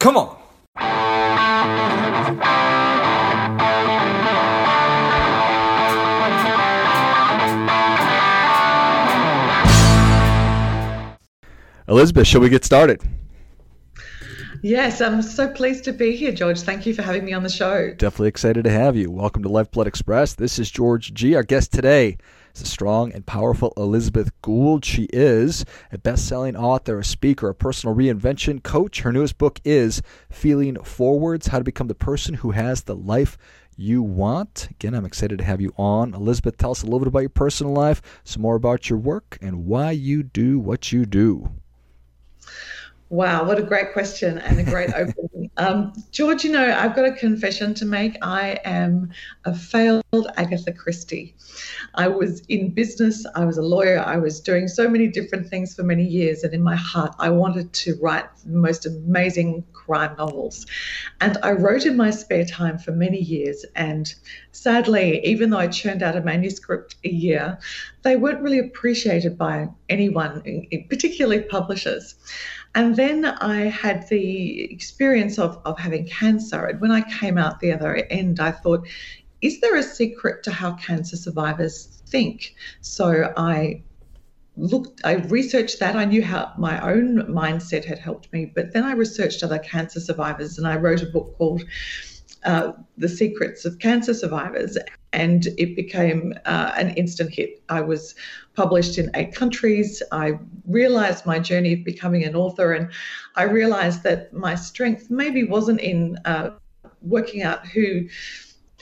Come on. Elizabeth, shall we get started? Yes, I'm so pleased to be here, George. Thank you for having me on the show. Definitely excited to have you. Welcome to Lifeblood Express. This is George G. Our guest today is a strong and powerful Elizabeth Gould. She is a best selling author, a speaker, a personal reinvention coach. Her newest book is Feeling Forwards How to Become the Person Who Has the Life You Want. Again, I'm excited to have you on. Elizabeth, tell us a little bit about your personal life, some more about your work, and why you do what you do. Wow, what a great question and a great opening. Um, George, you know, I've got a confession to make. I am a failed Agatha Christie. I was in business, I was a lawyer, I was doing so many different things for many years, and in my heart, I wanted to write the most amazing crime novels. And I wrote in my spare time for many years, and sadly, even though I churned out a manuscript a year, they weren't really appreciated by anyone, particularly publishers. And then I had the experience of, of having cancer. And when I came out the other end, I thought, is there a secret to how cancer survivors think? So I looked, I researched that. I knew how my own mindset had helped me, but then I researched other cancer survivors and I wrote a book called uh, The Secrets of Cancer Survivors, and it became uh, an instant hit. I was published in eight countries. I realized my journey of becoming an author, and I realized that my strength maybe wasn't in uh, working out who.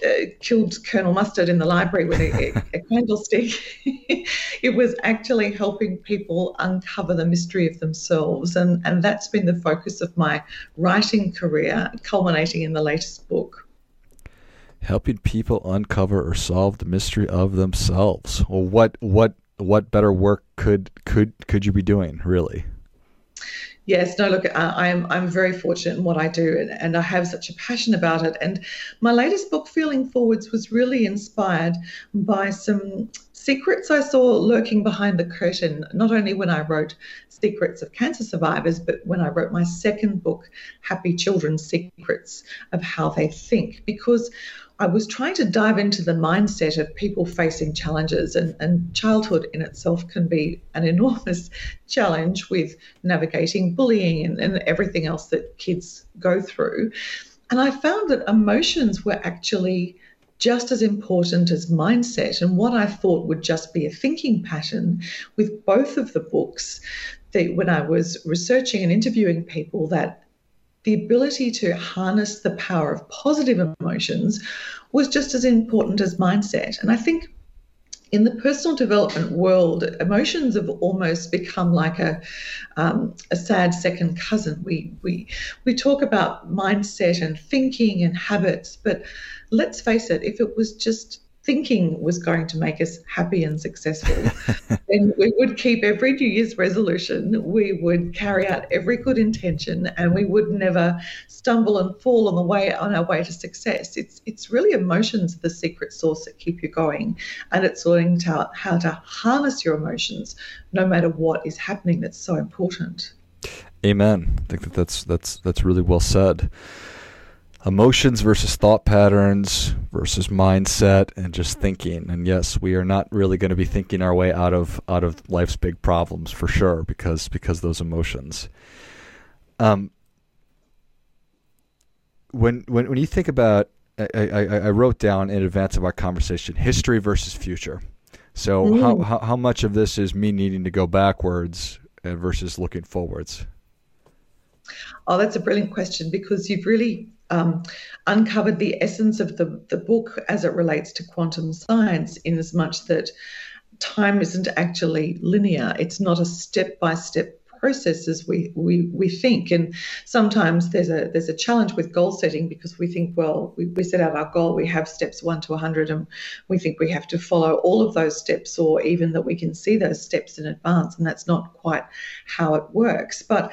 Uh, killed Colonel Mustard in the library with a, a candlestick. it was actually helping people uncover the mystery of themselves. And, and that's been the focus of my writing career, culminating in the latest book helping people uncover or solve the mystery of themselves. Well, what what what better work could could could you be doing, really? Yes, no, look, I'm I'm very fortunate in what I do, and, and I have such a passion about it. And my latest book, Feeling Forwards, was really inspired by some secrets I saw lurking behind the curtain. Not only when I wrote Secrets of Cancer Survivors, but when I wrote my second book, Happy Children's Secrets of How They Think, because I was trying to dive into the mindset of people facing challenges, and, and childhood in itself can be an enormous challenge with navigating bullying and, and everything else that kids go through. And I found that emotions were actually just as important as mindset. And what I thought would just be a thinking pattern with both of the books, that when I was researching and interviewing people, that the ability to harness the power of positive emotions was just as important as mindset. And I think in the personal development world, emotions have almost become like a um, a sad second cousin. We we we talk about mindset and thinking and habits, but let's face it, if it was just thinking was going to make us happy and successful, then we would keep every New Year's resolution, we would carry out every good intention, and we would never stumble and fall on the way on our way to success. It's it's really emotions the secret sauce that keep you going, and it's learning to, how to harness your emotions no matter what is happening. That's so important. Amen. I think that that's that's that's really well said emotions versus thought patterns versus mindset and just thinking. And yes we are not really going to be thinking our way out of out of life's big problems for sure because because those emotions. Um when when when you think about I, I, I wrote down in advance of our conversation history versus future. So mm. how, how how much of this is me needing to go backwards uh, versus looking forwards? Oh that's a brilliant question because you've really um, uncovered the essence of the, the book as it relates to quantum science, in as much that time isn't actually linear. It's not a step by step process as we, we, we think. And sometimes there's a there's a challenge with goal setting because we think, well, we, we set out our goal, we have steps one to 100, and we think we have to follow all of those steps, or even that we can see those steps in advance. And that's not quite how it works. But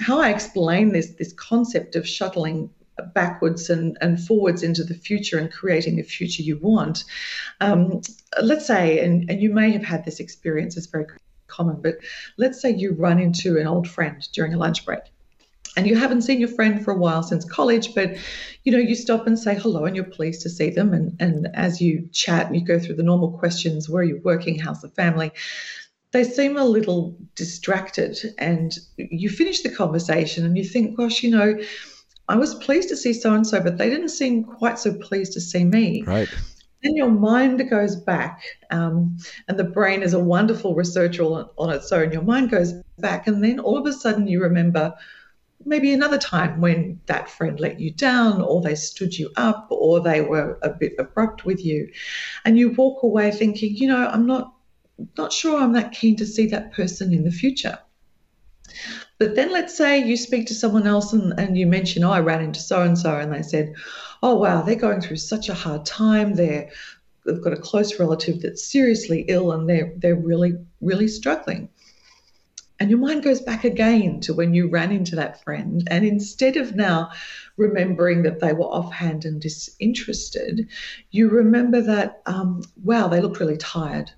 how I explain this this concept of shuttling backwards and, and forwards into the future and creating the future you want. Um, let's say, and, and you may have had this experience, it's very common, but let's say you run into an old friend during a lunch break and you haven't seen your friend for a while since college, but you know, you stop and say hello and you're pleased to see them. And, and as you chat and you go through the normal questions, where are you working? How's the family? They seem a little distracted. And you finish the conversation and you think, gosh, you know, I was pleased to see so and so, but they didn't seem quite so pleased to see me. Right. Then your mind goes back, um, and the brain is a wonderful researcher on, on its own. Your mind goes back, and then all of a sudden you remember maybe another time when that friend let you down or they stood you up or they were a bit abrupt with you and you walk away thinking you know i'm not not sure i'm that keen to see that person in the future but then let's say you speak to someone else and, and you mention oh i ran into so and so and they said oh wow they're going through such a hard time they're they've got a close relative that's seriously ill and they're they're really really struggling and your mind goes back again to when you ran into that friend. And instead of now remembering that they were offhand and disinterested, you remember that, um, wow, they look really tired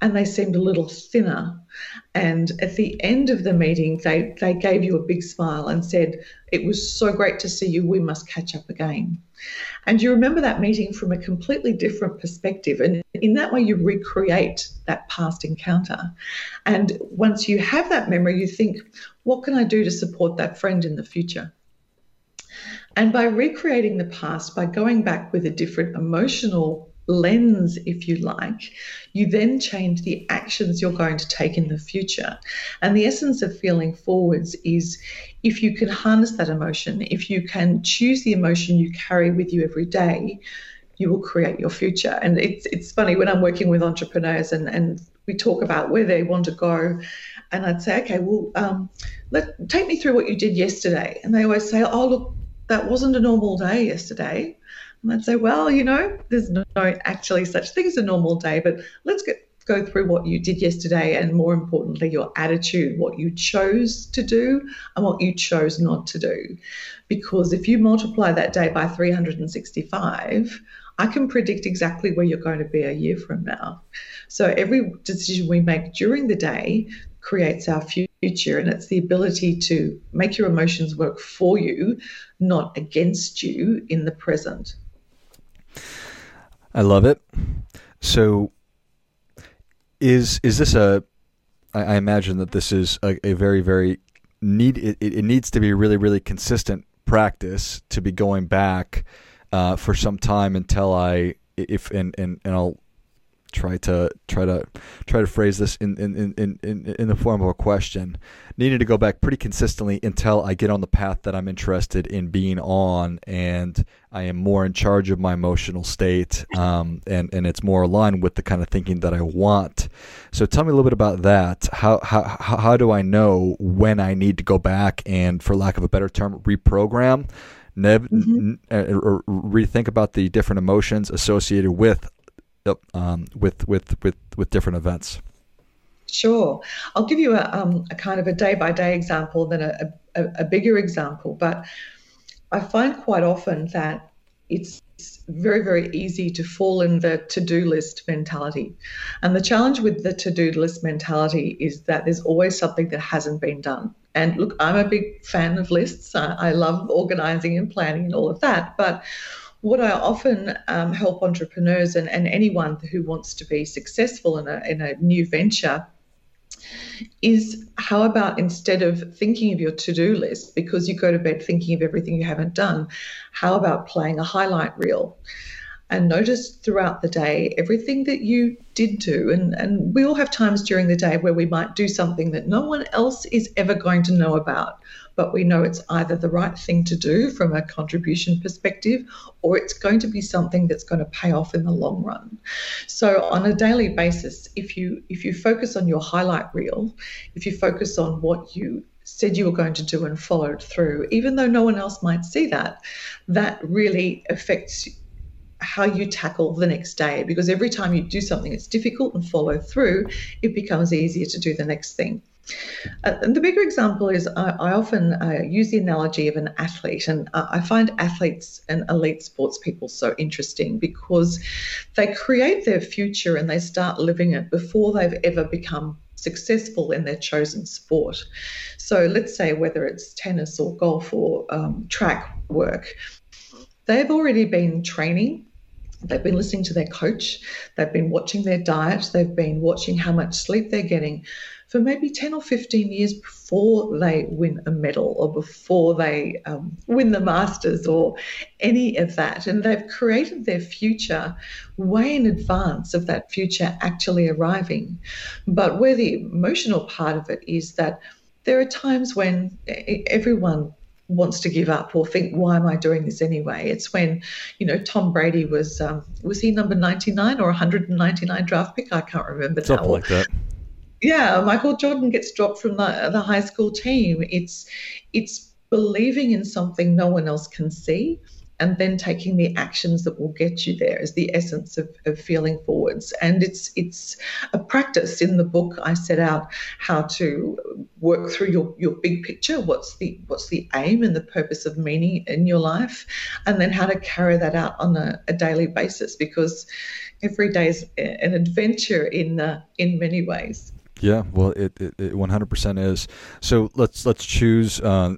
and they seemed a little thinner. And at the end of the meeting, they, they gave you a big smile and said, It was so great to see you. We must catch up again. And you remember that meeting from a completely different perspective. And in that way, you recreate that past encounter. And once you have that memory, you think, what can I do to support that friend in the future? And by recreating the past, by going back with a different emotional lens, if you like, you then change the actions you're going to take in the future. And the essence of feeling forwards is if you can harness that emotion, if you can choose the emotion you carry with you every day, you will create your future. And it's it's funny when I'm working with entrepreneurs and, and we talk about where they want to go. And I'd say, okay, well, um, let take me through what you did yesterday. And they always say, oh, look, that wasn't a normal day yesterday. And I'd say, well, you know, there's no actually such thing as a normal day, but let's get, go through what you did yesterday and more importantly, your attitude, what you chose to do and what you chose not to do. Because if you multiply that day by 365, I can predict exactly where you're going to be a year from now. So every decision we make during the day creates our future, and it's the ability to make your emotions work for you, not against you in the present. I love it. So, is is this a? I, I imagine that this is a, a very very need. It, it needs to be really really consistent practice to be going back uh, for some time until I if and and and I'll try to try to try to phrase this in in, in, in, in the form of a question. Needing to go back pretty consistently until I get on the path that I'm interested in being on, and I am more in charge of my emotional state, um, and and it's more aligned with the kind of thinking that I want. So tell me a little bit about that. How how how do I know when I need to go back and, for lack of a better term, reprogram? Nev, mm-hmm. n- or rethink about the different emotions associated with um, with with with with different events? Sure, I'll give you a, um, a kind of a day by day example, then a, a, a bigger example. But I find quite often that it's very, very easy to fall in the to do list mentality. And the challenge with the to do list mentality is that there's always something that hasn't been done. And look, I'm a big fan of lists. I, I love organizing and planning and all of that. But what I often um, help entrepreneurs and, and anyone who wants to be successful in a, in a new venture is how about instead of thinking of your to do list because you go to bed thinking of everything you haven't done, how about playing a highlight reel? And notice throughout the day everything that you did do. And, and we all have times during the day where we might do something that no one else is ever going to know about but we know it's either the right thing to do from a contribution perspective or it's going to be something that's going to pay off in the long run. So on a daily basis, if you if you focus on your highlight reel, if you focus on what you said you were going to do and followed through, even though no one else might see that, that really affects how you tackle the next day because every time you do something that's difficult and follow through, it becomes easier to do the next thing. Uh, and the bigger example is I, I often uh, use the analogy of an athlete, and I find athletes and elite sports people so interesting because they create their future and they start living it before they've ever become successful in their chosen sport. So let's say whether it's tennis or golf or um, track work, they've already been training. They've been listening to their coach. They've been watching their diet. They've been watching how much sleep they're getting for maybe 10 or 15 years before they win a medal or before they um, win the Masters or any of that. And they've created their future way in advance of that future actually arriving. But where the emotional part of it is that there are times when everyone wants to give up or think why am i doing this anyway it's when you know tom brady was um, was he number 99 or 199 draft pick i can't remember something now. like that yeah, Michael Jordan gets dropped from the, the high school team. It's it's believing in something no one else can see and then taking the actions that will get you there is the essence of, of feeling forwards and it's it's a practice in the book i set out how to work through your, your big picture what's the what's the aim and the purpose of meaning in your life and then how to carry that out on a, a daily basis because every day is an adventure in uh, in many ways yeah, well, it, it, it 100% is. So let's let's choose uh,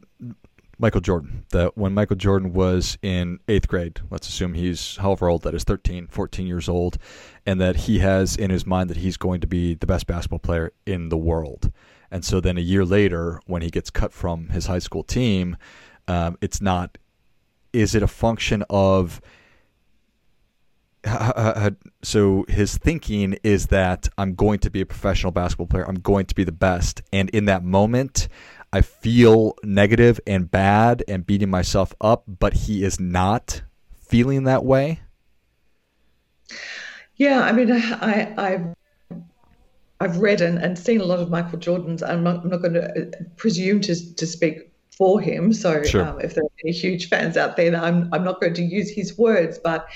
Michael Jordan. That when Michael Jordan was in eighth grade, let's assume he's however old that is, 13, 14 years old, and that he has in his mind that he's going to be the best basketball player in the world. And so then a year later, when he gets cut from his high school team, um, it's not. Is it a function of so his thinking is that I'm going to be a professional basketball player. I'm going to be the best. And in that moment, I feel negative and bad and beating myself up, but he is not feeling that way. Yeah, I mean, I, I've, I've read and, and seen a lot of Michael Jordan's. I'm not, I'm not going to uh, presume to, to speak for him. So sure. um, if there are any huge fans out there, I'm, I'm not going to use his words, but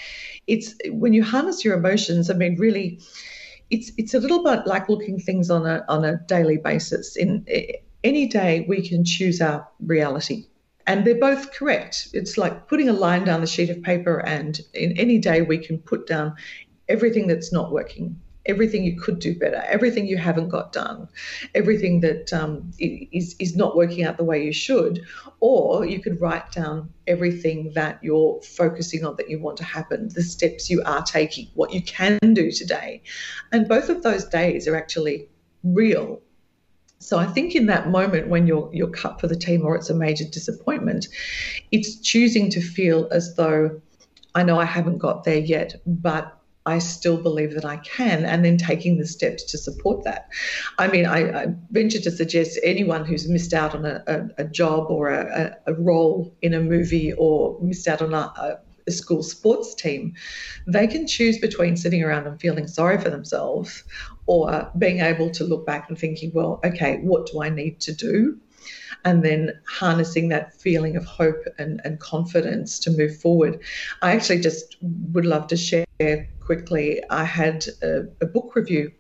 it's when you harness your emotions. I mean, really, it's it's a little bit like looking things on a on a daily basis. In any day, we can choose our reality. And they're both correct. It's like putting a line down the sheet of paper, and in any day, we can put down everything that's not working everything you could do better, everything you haven't got done, everything that um, is is not working out the way you should, or you could write down everything that you're focusing on that you want to happen, the steps you are taking, what you can do today, and both of those days are actually real. So I think in that moment when you're you're cut for the team or it's a major disappointment, it's choosing to feel as though I know I haven't got there yet, but I still believe that I can, and then taking the steps to support that. I mean, I, I venture to suggest anyone who's missed out on a, a, a job or a, a, role in a movie or missed out on a, school sports team, they can choose between sitting around and feeling sorry for themselves or being able to look back and thinking, well, okay, what do I need to do? and then harnessing that feeling of hope and, and confidence to move forward. I actually just would love to share quickly. I had a, a book review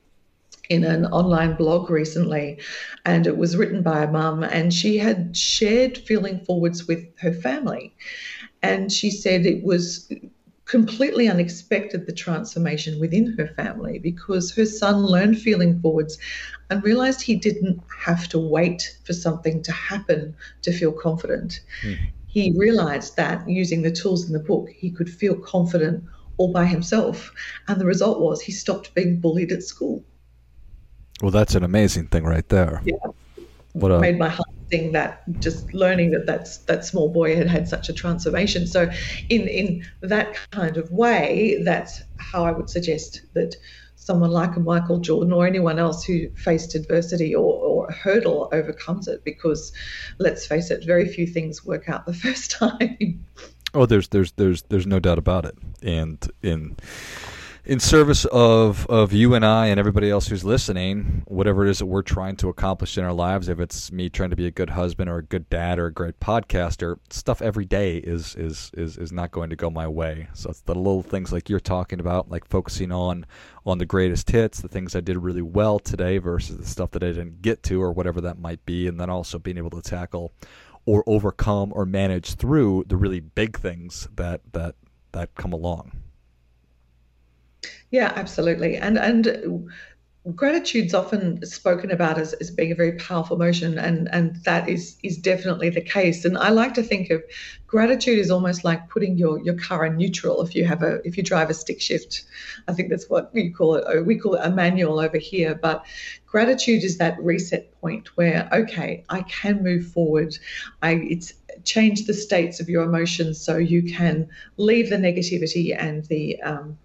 in an online blog recently, and it was written by a mum, and she had shared feeling forwards with her family. And she said it was completely unexpected the transformation within her family because her son learned feeling forwards and realized he didn't have to wait for something to happen to feel confident. Mm. He realized that using the tools in the book, he could feel confident all by himself. And the result was he stopped being bullied at school. Well, that's an amazing thing right there. Yeah. What made my heart sing that just learning that that's, that small boy had had such a transformation. So in, in that kind of way, that's how I would suggest that someone like a Michael Jordan or anyone else who faced adversity or, or a hurdle overcomes it because let's face it, very few things work out the first time. Oh, there's there's there's there's no doubt about it. And in in service of of you and I and everybody else who's listening, whatever it is that we're trying to accomplish in our lives, if it's me trying to be a good husband or a good dad or a great podcaster, stuff every day is is is is not going to go my way. So it's the little things like you're talking about, like focusing on on the greatest hits, the things I did really well today versus the stuff that I didn't get to or whatever that might be, and then also being able to tackle or overcome or manage through the really big things that that that come along. Yeah, absolutely. And and gratitude's often spoken about as, as being a very powerful emotion and and that is is definitely the case. And i like to think of gratitude is almost like putting your your car in neutral if you have a if you drive a stick shift. I think that's what we call it we call it a manual over here. But gratitude is that reset point where okay i can move forward. I it's change the states of your emotions so you can leave the negativity and the um,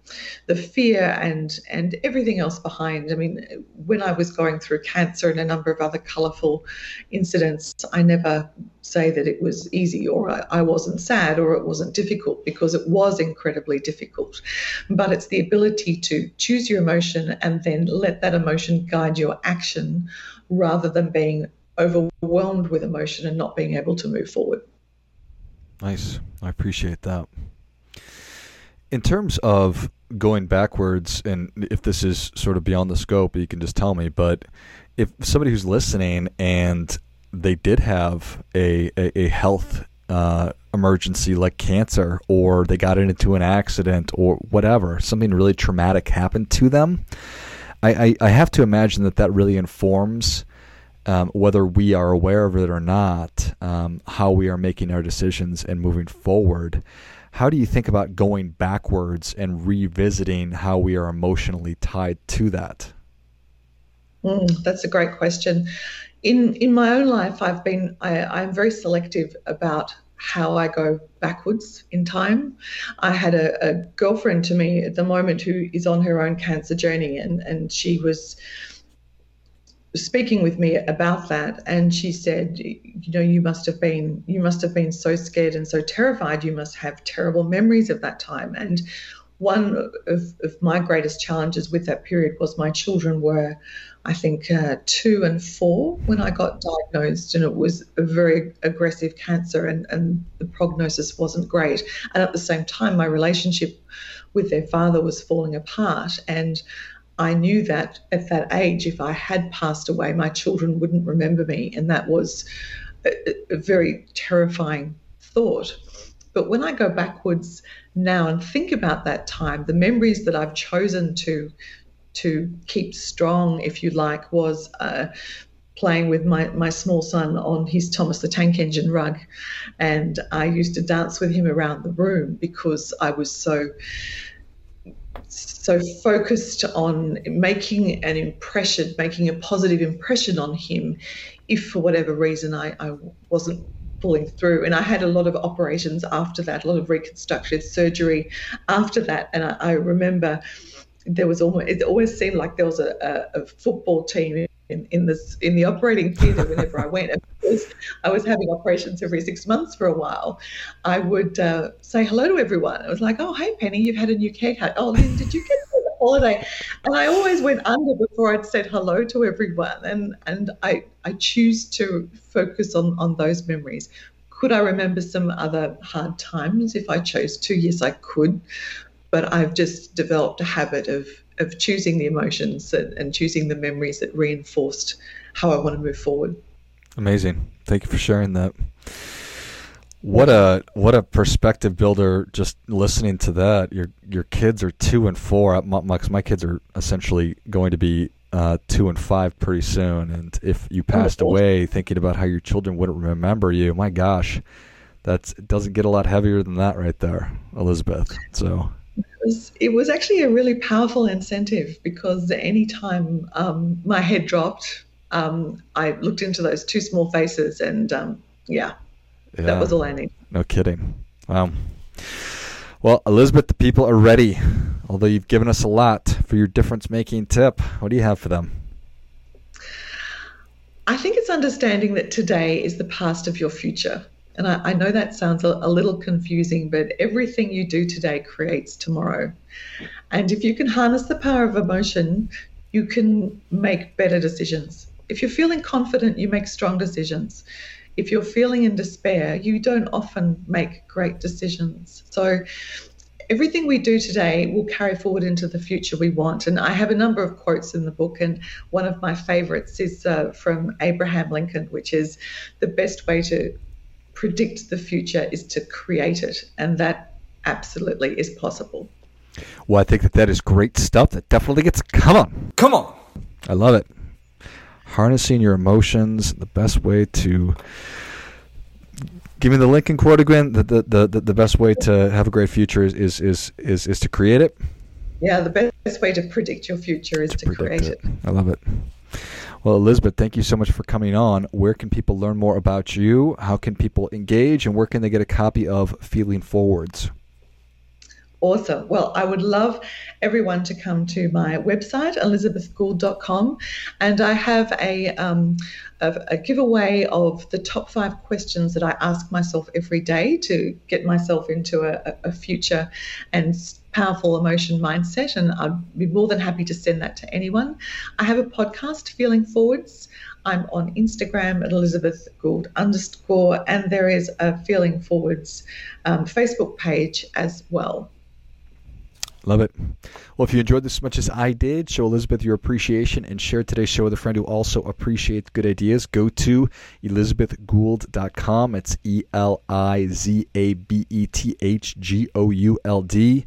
the fear and and everything else behind. I mean, when I was going through cancer and a number of other colourful incidents, I never say that it was easy or I, I wasn't sad or it wasn't difficult because it was incredibly difficult. But it's the ability to choose your emotion and then let that emotion guide your action rather than being overwhelmed with emotion and not being able to move forward. Nice. I appreciate that. In terms of going backwards, and if this is sort of beyond the scope, you can just tell me, but if somebody who's listening and they did have a, a, a health uh, emergency like cancer, or they got into an accident, or whatever, something really traumatic happened to them, I, I, I have to imagine that that really informs um, whether we are aware of it or not, um, how we are making our decisions and moving forward. How do you think about going backwards and revisiting how we are emotionally tied to that? Mm, that's a great question. In in my own life, I've been I, I'm very selective about how I go backwards in time. I had a, a, girlfriend to me at the moment who is on her own cancer journey, and, and she was speaking with me about that and she said you know you must have been you must have been so scared and so terrified. You must have terrible memories of that time. And one of, of my greatest challenges with that period was my children were i think uh, two and four when i got diagnosed and it was a very aggressive cancer and, and the prognosis wasn't great. And at the same time my relationship with their father was falling apart and I knew that at that age, if I had passed away, my children wouldn't remember me. And that was a, a very terrifying thought. But when I go backwards now and think about that time, the memories that I've chosen to to keep strong, if you like, was uh, playing with my, my small son on his Thomas the Tank Engine rug. And I used to dance with him around the room because I was so so focused on making an impression, making a positive impression on him, if for whatever reason I, I wasn't pulling through. And I had a lot of operations after that, a lot of reconstructive surgery after that. And I, I remember there was almost, it always seemed like there was a, a, a football team in, in this in the operating theatre whenever I went. Because I was having operations every six months for a while, I would uh, say hello to everyone. I was like, "Oh, hey Penny, you've had a new haircut. Oh, Lynn, did you get the holiday?" And I always went under before I'd said hello to everyone. And and I I choose to focus on on those memories. Could I remember some other hard times if I chose to? Yes, I could. But I've just developed a habit of of choosing the emotions and, and choosing the memories that reinforced how I want to move forward. Amazing. Thank you for sharing that. What a what a perspective builder! Just listening to that, your your kids are two and four. My, my, my kids are essentially going to be uh, two and five pretty soon. And if you passed away, thinking about how your children wouldn't remember you, my gosh, that's it doesn't get a lot heavier than that right there, Elizabeth. So it was, it was actually a really powerful incentive because anytime um, my head dropped, um, I looked into those two small faces and um, yeah, yeah, that was all I needed. No kidding. Wow. Well, Elizabeth, the people are ready. Although you've given us a lot for your difference making tip, what do you have for them? I think it's understanding that today is the past of your future. And I, I know that sounds a, a little confusing, but everything you do today creates tomorrow. And if you can harness the power of emotion, you can make better decisions. If you're feeling confident, you make strong decisions. If you're feeling in despair, you don't often make great decisions. So, everything we do today will carry forward into the future we want. And I have a number of quotes in the book, and one of my favorites is uh, from Abraham Lincoln, which is the best way to predict the future is to create it. And that absolutely is possible. Well, I think that that is great stuff. That definitely gets, come on, come on. I love it. Harnessing your emotions, the best way to give me the link Lincoln quote again. The the, the, the best way to have a great future is is is is, is to create it. Yeah, the best way to predict your future is to, to create it. it. I love it. Well, Elizabeth, thank you so much for coming on. Where can people learn more about you? How can people engage? And where can they get a copy of Feeling Forwards? Awesome. Well, I would love everyone to come to my website, elizabethgould.com, and I have a, um, a, a, giveaway of the top five questions that I ask myself every day to get myself into a, a future and powerful emotion mindset. And I'd be more than happy to send that to anyone. I have a podcast, Feeling Forwards. I'm on Instagram at Elizabeth Gould underscore, and there is a Feeling Forwards um, Facebook page as well. Love it. Well, if you enjoyed this as much as I did, show Elizabeth your appreciation and share today's show with a friend who also appreciates good ideas. Go to elizabethgould.com. It's E L I Z A B E T H G O U L D.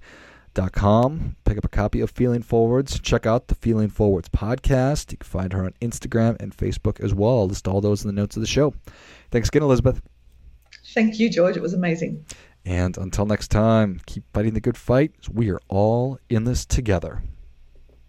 Com. Pick up a copy of Feeling Forwards. Check out the Feeling Forwards podcast. You can find her on Instagram and Facebook as well. I'll list all those in the notes of the show. Thanks again, Elizabeth. Thank you, George. It was amazing. And until next time, keep fighting the good fight. We are all in this together.